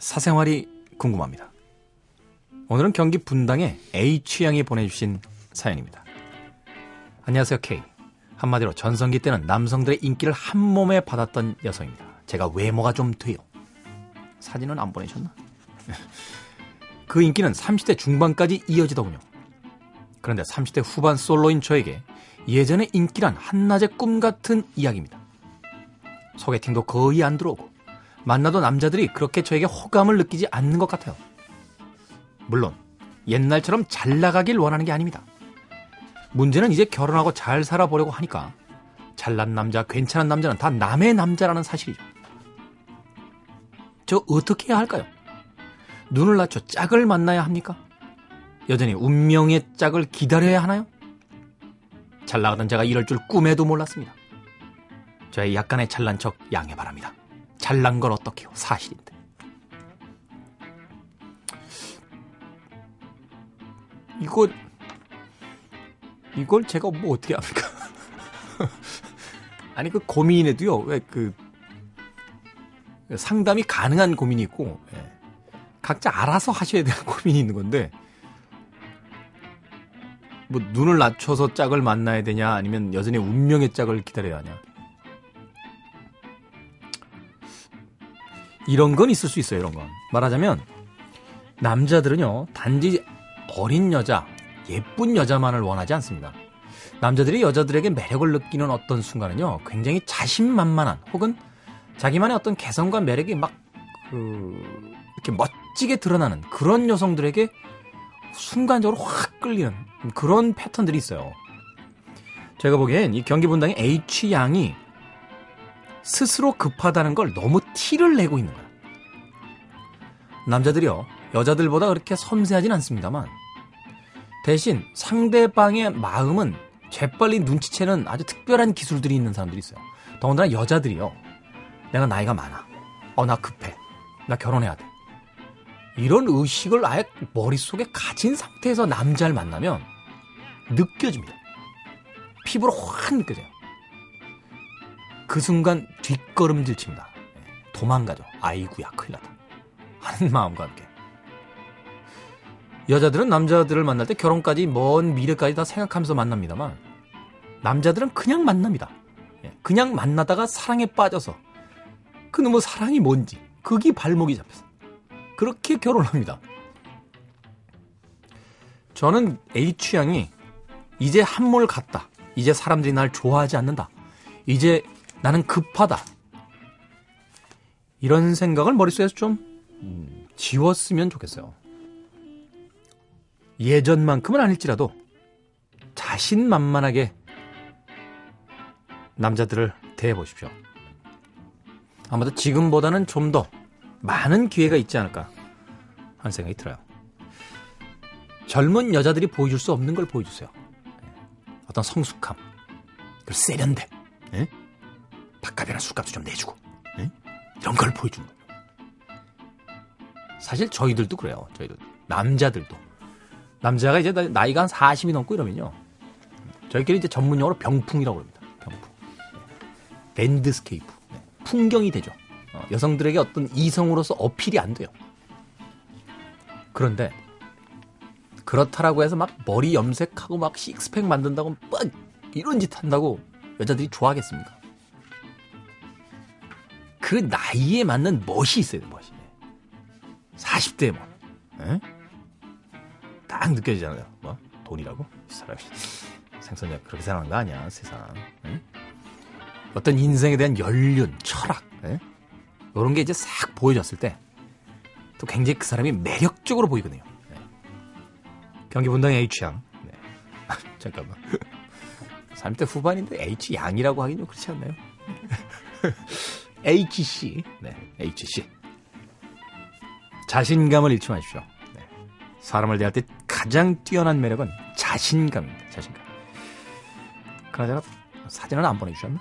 사생활이 궁금합니다. 오늘은 경기 분당의 H양이 보내주신 사연입니다. 안녕하세요, K. 한마디로 전성기 때는 남성들의 인기를 한 몸에 받았던 여성입니다. 제가 외모가 좀 돼요. 사진은 안 보내셨나? 그 인기는 30대 중반까지 이어지더군요. 그런데 30대 후반 솔로인 저에게 예전의 인기란 한낮의 꿈 같은 이야기입니다. 소개팅도 거의 안 들어오고 만나도 남자들이 그렇게 저에게 호감을 느끼지 않는 것 같아요. 물론 옛날처럼 잘 나가길 원하는 게 아닙니다. 문제는 이제 결혼하고 잘 살아보려고 하니까 잘난 남자, 괜찮은 남자는 다 남의 남자라는 사실이죠. 저 어떻게 해야 할까요? 눈을 낮춰 짝을 만나야 합니까? 여전히 운명의 짝을 기다려야 하나요? 잘 나가던 제가 이럴 줄 꿈에도 몰랐습니다. 저의 약간의 잘난 척 양해 바랍니다. 잘난 건 어떻게요? 사실인데. 이걸 이걸 제가 뭐 어떻게 합니까? 아니 그 고민에도요 왜 그 상담이 가능한 고민이 있고 예. 각자 알아서 하셔야 되는 고민이 있는 건데 뭐 눈을 낮춰서 짝을 만나야 되냐 아니면 여전히 운명의 짝을 기다려야 하냐 이런 건 있을 수 있어요 이런 건 말하자면 남자들은요 단지 어린 여자 예쁜 여자만을 원하지 않습니다 남자들이 여자들에게 매력을 느끼는 어떤 순간은요 굉장히 자신만만한 혹은 자기만의 어떤 개성과 매력이 막, 그, 이렇게 멋지게 드러나는 그런 여성들에게 순간적으로 확 끌리는 그런 패턴들이 있어요. 제가 보기엔 이 경기 분당의 H 양이 스스로 급하다는 걸 너무 티를 내고 있는 거야. 남자들이요, 여자들보다 그렇게 섬세하진 않습니다만, 대신 상대방의 마음은 재빨리 눈치채는 아주 특별한 기술들이 있는 사람들이 있어요. 더군다나 여자들이요, 내가 나이가 많아. 어, 나 급해. 나 결혼해야 돼. 이런 의식을 아예 머릿속에 가진 상태에서 남자를 만나면 느껴집니다. 피부로 확 느껴져요. 그 순간 뒷걸음질 칩니다. 도망가죠. 아이구야, 큰일 났다. 하는 마음과 함께. 여자들은 남자들을 만날 때 결혼까지 먼 미래까지 다 생각하면서 만납니다만, 남자들은 그냥 만납니다. 예, 그냥 만나다가 사랑에 빠져서 그놈의 사랑이 뭔지 그게 발목이 잡혔어. 그렇게 결혼합니다. 저는 A 취향이 이제 한몰 갔다. 이제 사람들이 날 좋아하지 않는다. 이제 나는 급하다. 이런 생각을 머릿속에서 좀 음, 지웠으면 좋겠어요. 예전만큼은 아닐지라도 자신만만하게 남자들을 대해 보십시오. 아마도 지금보다는 좀 더 많은 기회가 있지 않을까 하는 생각이 들어요. 젊은 여자들이 보여줄 수 없는 걸 보여주세요. 어떤 성숙함, 그 세련됨, 예? 밥값이나 술값도 좀 내주고 예? 이런 걸 보여주는 거예요. 사실 저희들도 그래요. 저희도 남자들도 남자가 이제 나이가 한 40이 넘고 이러면요. 저희끼리 이제 전문용어로 병풍이라고 합니다. 병풍. landscape. 풍경이 되죠. 어, 여성들에게 어떤 이성으로서 어필이 안 돼요. 그런데 그렇다라고 해서 막 머리 염색하고 막 식스팩 만든다고 막 이런 짓 한다고 여자들이 좋아하겠습니까? 그 나이에 맞는 멋이 있어야 돼, 멋이. 40대 멋. 에? 딱 느껴지잖아요. 뭐? 돈이라고? 이 사람이. 생선이 그렇게 생각하는 거 아니야, 세상. 에? 어떤 인생에 대한 연륜, 철학, 예? 이런 게 이제 싹 보여졌을 때 또 굉장히 그 사람이 매력적으로 보이거든요. 네. 경기 분당의 H양. 네. 잠깐만. 30대 후반인데 H양이라고 하긴 좀 그렇지 않나요? HC. 네, H씨. 자신감을 잃지 마십시오. 네. 사람을 대할 때 가장 뛰어난 매력은 자신감입니다. 자신감. 그나저나 사진은 안 보내주셨나?